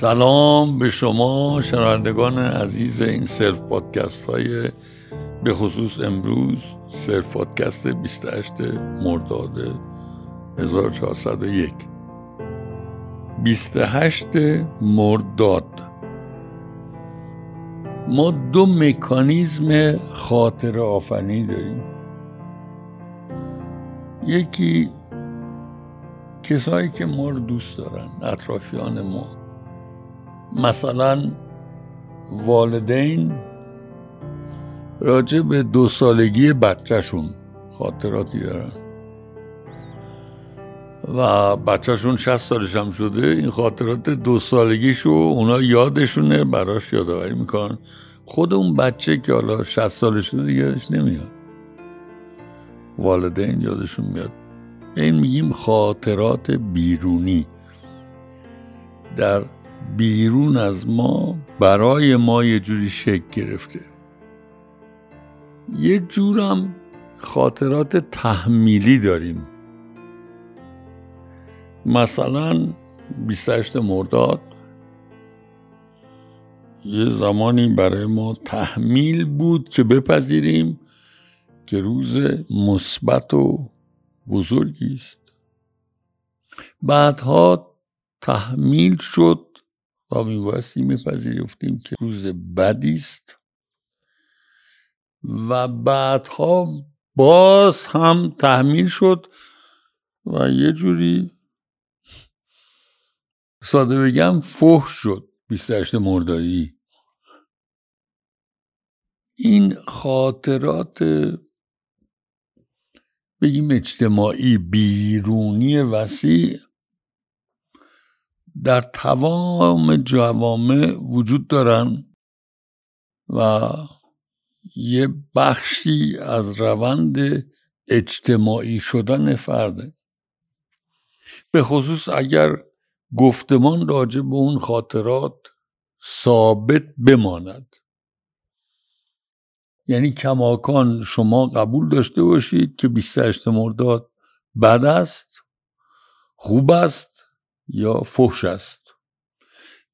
سلام به شما شنوندگان عزیز این self پادکست های به خصوص امروز self پادکست 28 مرداد 1401 28 مرداد. ما دو مکانیزم خاطرآفرینی داریم. یکی کسایی که ما رو دوست دارن اطرافیان ما. مثلا والدین راجع به دو سالگی بچهشون خاطراتی دارن. و بچهشون شست سالش هم شده این خاطرات دو سالگیشو اونا یادشونه براش یادآوری می‌کنن. خود اون بچه که حالا شست سالش شده یادش نمیاد. والدین یادشون میاد. این میگیم خاطرات بیرونی. در بیرون از ما برای ما یه جوری شکل گرفته. یه جورم خاطرات تحمیلی داریم. مثلا 28 مرداد یه زمانی برای ما تحمیل بود که بپذیریم که روز مثبت و بزرگی است. بعدها تحمیل شد و میبایستی میپذیرفتیم که روز بدی است و بعدها باز هم تحمیل شد و یه جوری ساده بگم فحش شد 28 مردادی این خاطرات بگیم اجتماعی بیرونی وسیع در تمام جوامع وجود دارن و یه بخشی از روند اجتماعی شدن فرده. به خصوص اگر گفتمان راجع به اون خاطرات ثابت بماند. یعنی کماکان شما قبول داشته باشید که 28 مرداد بد است خوب است یا فحش است؟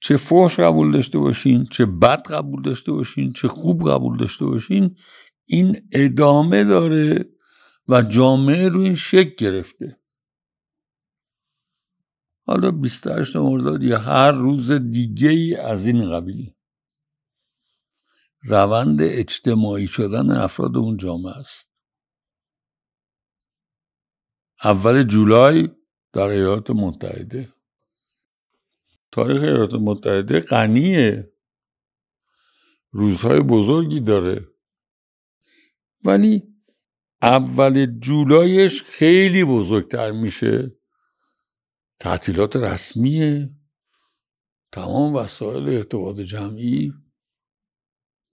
چه فحش قبول داشته باشین چه بد قبول داشته باشین چه خوب قبول داشته باشین این ادامه داره و جامعه رو این شکل گرفته. حالا 28 مرداد یا هر روز دیگه ای از این قبیل. روند اجتماعی شدن افراد اون جامعه است. اول جولای در ایالات متحده. تاریخ ایالات متحده غنیه. روزهای بزرگی داره. ولی اول جولایش خیلی بزرگتر میشه. تعطیلات رسمیه. تمام وسایل ارتباط جمعی.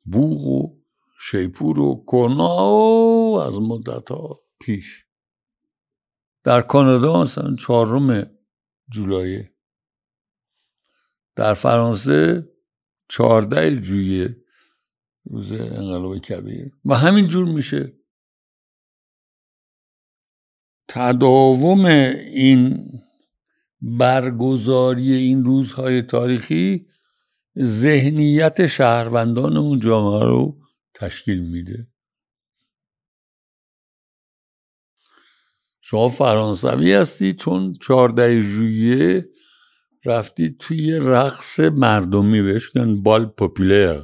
بوغ و شیپور و کنا و از مدت ها پیش. در کانادا مثلا چهارم جولای در فرانسه چهارده جویه روز انقلاب کبیر. و همین جور میشه. تداوم این برگزاری این روزهای تاریخی ذهنیت شهروندان اون جامعه رو تشکیل میده. شما فرانسوی هستی چون چهارده ژوئیه رفتی توی رقص مردمی بهش کن بال پاپولر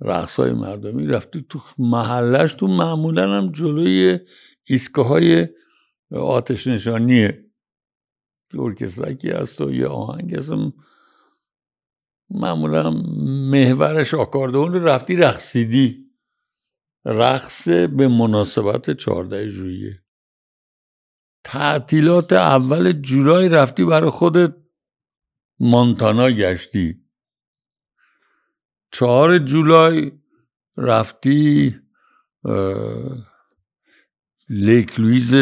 رقص های مردمی رفتی تو محلش تو معمولا هم جلوی ایسکه های آتش نشانیه ارکسترکی هست و یه آهنگ هست. معمولا محورش آکاردون رو رفتی رقصیدی رقص به مناسبت چهارده ژوئیه. تعطیلات اول جولای رفتی برای خودت مانتانا گشتی. چهار جولای رفتی Lake Louise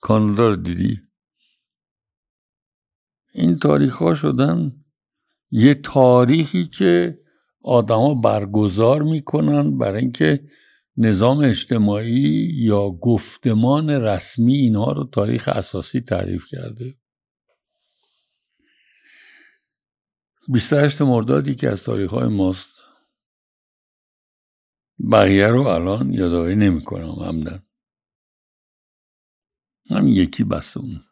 کانادا رو دیدی؟ این تاریخ ها شدن یه تاریخی که آدما برگزار می‌کنن برای اینکه نظام اجتماعی یا گفتمان رسمی اینها رو تاریخ اساسی تعریف کرده. 28 مردادی که از تاریخ های ماست. بقیه رو الان یادآوری نمی کنم همدن هم یکی بس اون.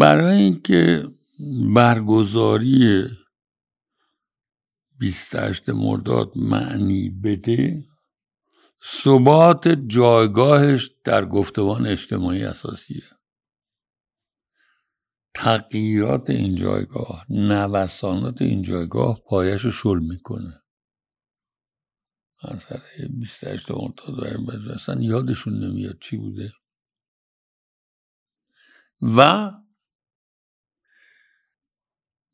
برای اینکه برگزاری 28 مرداد معنی بده ثبات جایگاهش در گفتمان اجتماعی اساسیه تغییرات این جایگاه نوسانات این جایگاه پایش رو شل می‌کنه. مثلا 28 مرداد داره اصلا یادشون نمیاد چی بوده. و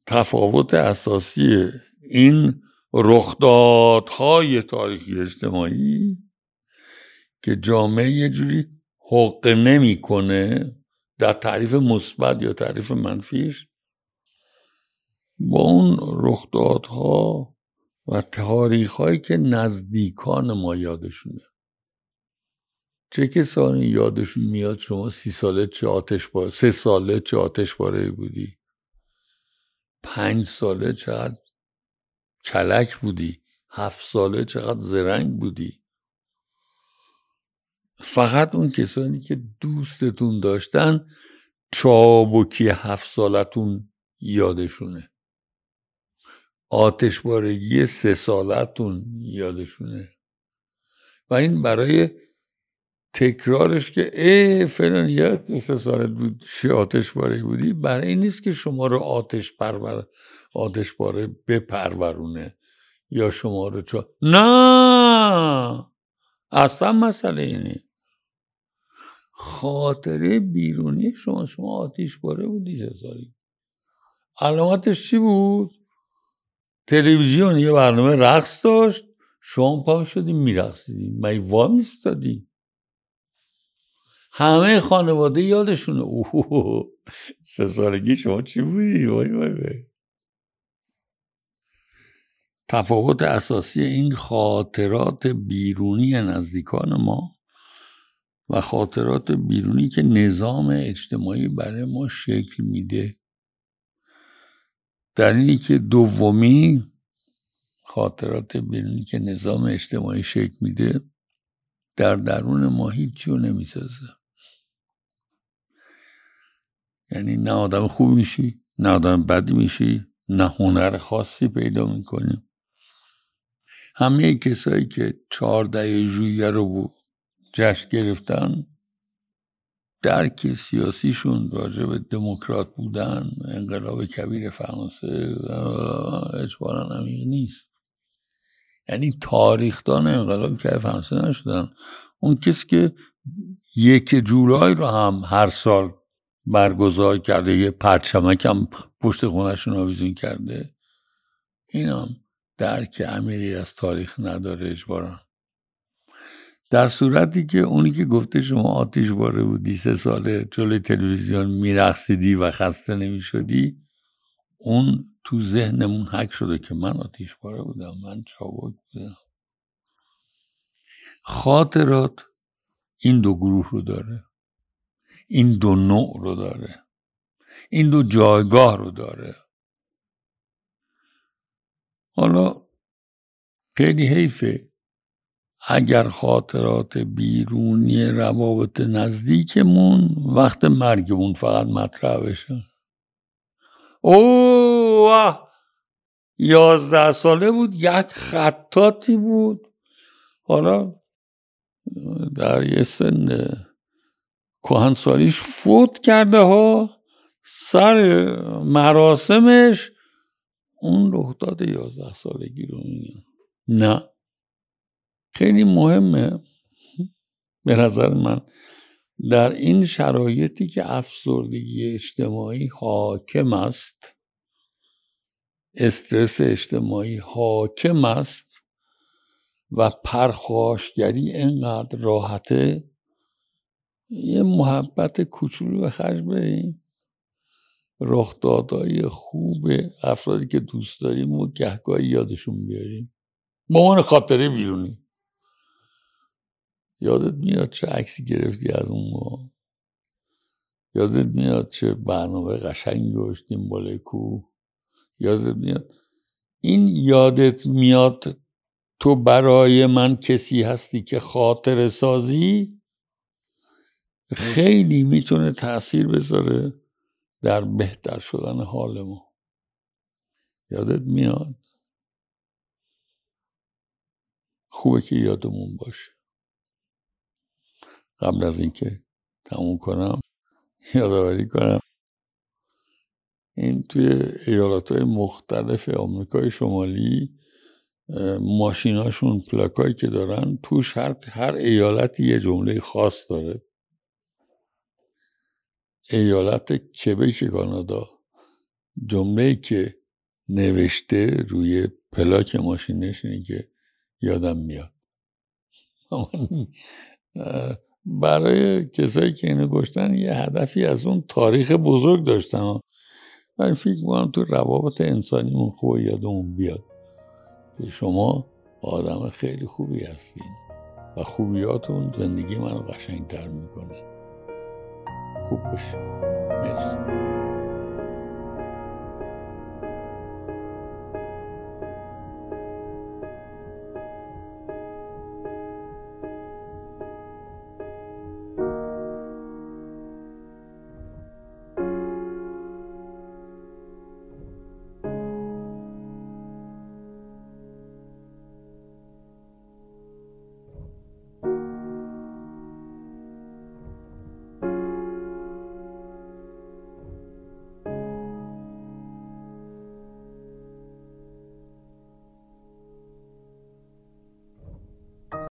تفاوت اساسی این رخدادهای تاریخی اجتماعی که جامعه یه جوری حق نمی‌کنه در تعریف مثبت یا تعریف منفیش با اون رخدادها و تاریخ هایی که نزدیکان ما یادشونه. چه کسانی یادشون میاد شما سی ساله چه آتش باره سه ساله چه آتش باره بودی؟ پنج ساله چقدر کلک بودی؟ هفت ساله چقدر زرنگ بودی؟ فقط اون کسانی که دوستتون داشتن چابکی هفت سالتون یادشونه. آتشبارگی سه سالتون یادشونه. و این برای تکرارش که ای فلان یاد سه سال بود آتش باره بودی برای این نیست که شما رو آتش پرور آتش باره بپرورونه یا شما رو چا نه! اصلا مسئله اینه. خاطره بیرونی شما. شما آتیش باره بودی چه سالی؟ علامتش چی بود؟ تلویزیون یه برنامه رقص داشت. شما پا شدی میرقصیدی. مگه وا همه خانواده یادشونه. اوه سه سالگی شما چی بودی؟ وای وای وای. تفاوت اساسی این خاطرات بیرونی نزدیکان ما و خاطرات بیرونی که نظام اجتماعی برای ما شکل میده. در اینی که دومی خاطرات بیرونی که نظام اجتماعی شکل میده در درون ما هیچی رو نمی‌سازه. یعنی نه آدم خوب میشی نه آدم بد میشی نه هنر خاصی پیدا می‌کنی. همه کسایی که چهارده ژوئیه رو جشن گرفتن درک سیاسیشون راجع به دموکرات بودن انقلاب کبیر فرانسه اجبارا عمیق نیست. یعنی تاریخدان انقلاب کبیر فرانسه نشدن. اون کسی که یک جولای رو هم هر سال برگزار کرده یه پرچمک هم پشت خونشون آویزون کرده این هم درک عمیقی از تاریخ نداره اجبارا. در صورتی که اونی که گفته شما آتیش باره بودی سه ساله جلوی تلویزیون میرقصیدی و خسته نمی‌شدی اون تو ذهنمون حک شده که من آتیش باره بودم من چابک بودم. خاطرات این دو گروه رو داره این دو نوع رو داره این دو جایگاه رو داره. حالا خیلی حیفه اگر خاطرات بیرونی روابط نزدیکمون وقت مرگمون فقط مطرح بشه اوه یازده ساله بود یک خطاتی بود. حالا در یه سن کهنسالیش فوت کرده ها سر مراسمش. اون رخداد یازده سالگی رو میگن نه. خیلی مهمه. به نظر من در این شرایطی که افسردگی اجتماعی حاکم است استرس اجتماعی حاکم است و پرخاشگری اینقدر راحته یه محبت کوچولو به خرج بریم. رخدادهای خوب افرادی که دوست داریم و گهگاهی یادشون بیاریم. به عنوان خاطره بیرونی. یادت میاد چه عکسی گرفتی از اون ما یادت میاد چه برنامه قشنگی گذاشتیم بالای کوه؟ یادت میاد این یادت میاد تو برای من کسی هستی که خاطر سازی؟ خیلی می‌تونه تاثیر بذاره در بهتر شدن حال ما. یادت میاد؟ خوبه که یادمون باشه. قبل از اینکه تموم کنم یادآوری کنم. این توی ایالات های مختلف آمریکای شمالی ماشیناشون پلاکایی که دارن توش هر, هر ایالتی یه جمله خاص داره. ایالت کبک کانادا. جمله که نوشته روی پلاک ماشینش اینه که یادم میاد. برای کسایی که اینو گشتن یه هدفی از اون تاریخ بزرگ داشتن. ولی فکر می‌کنم تو روابط انسانیمون خوب یادمون بیاد. که شما آدم خیلی خوبی هستین و خوبیاتون زندگی منو قشنگتر می‌کنه. خوب بشه مرسی.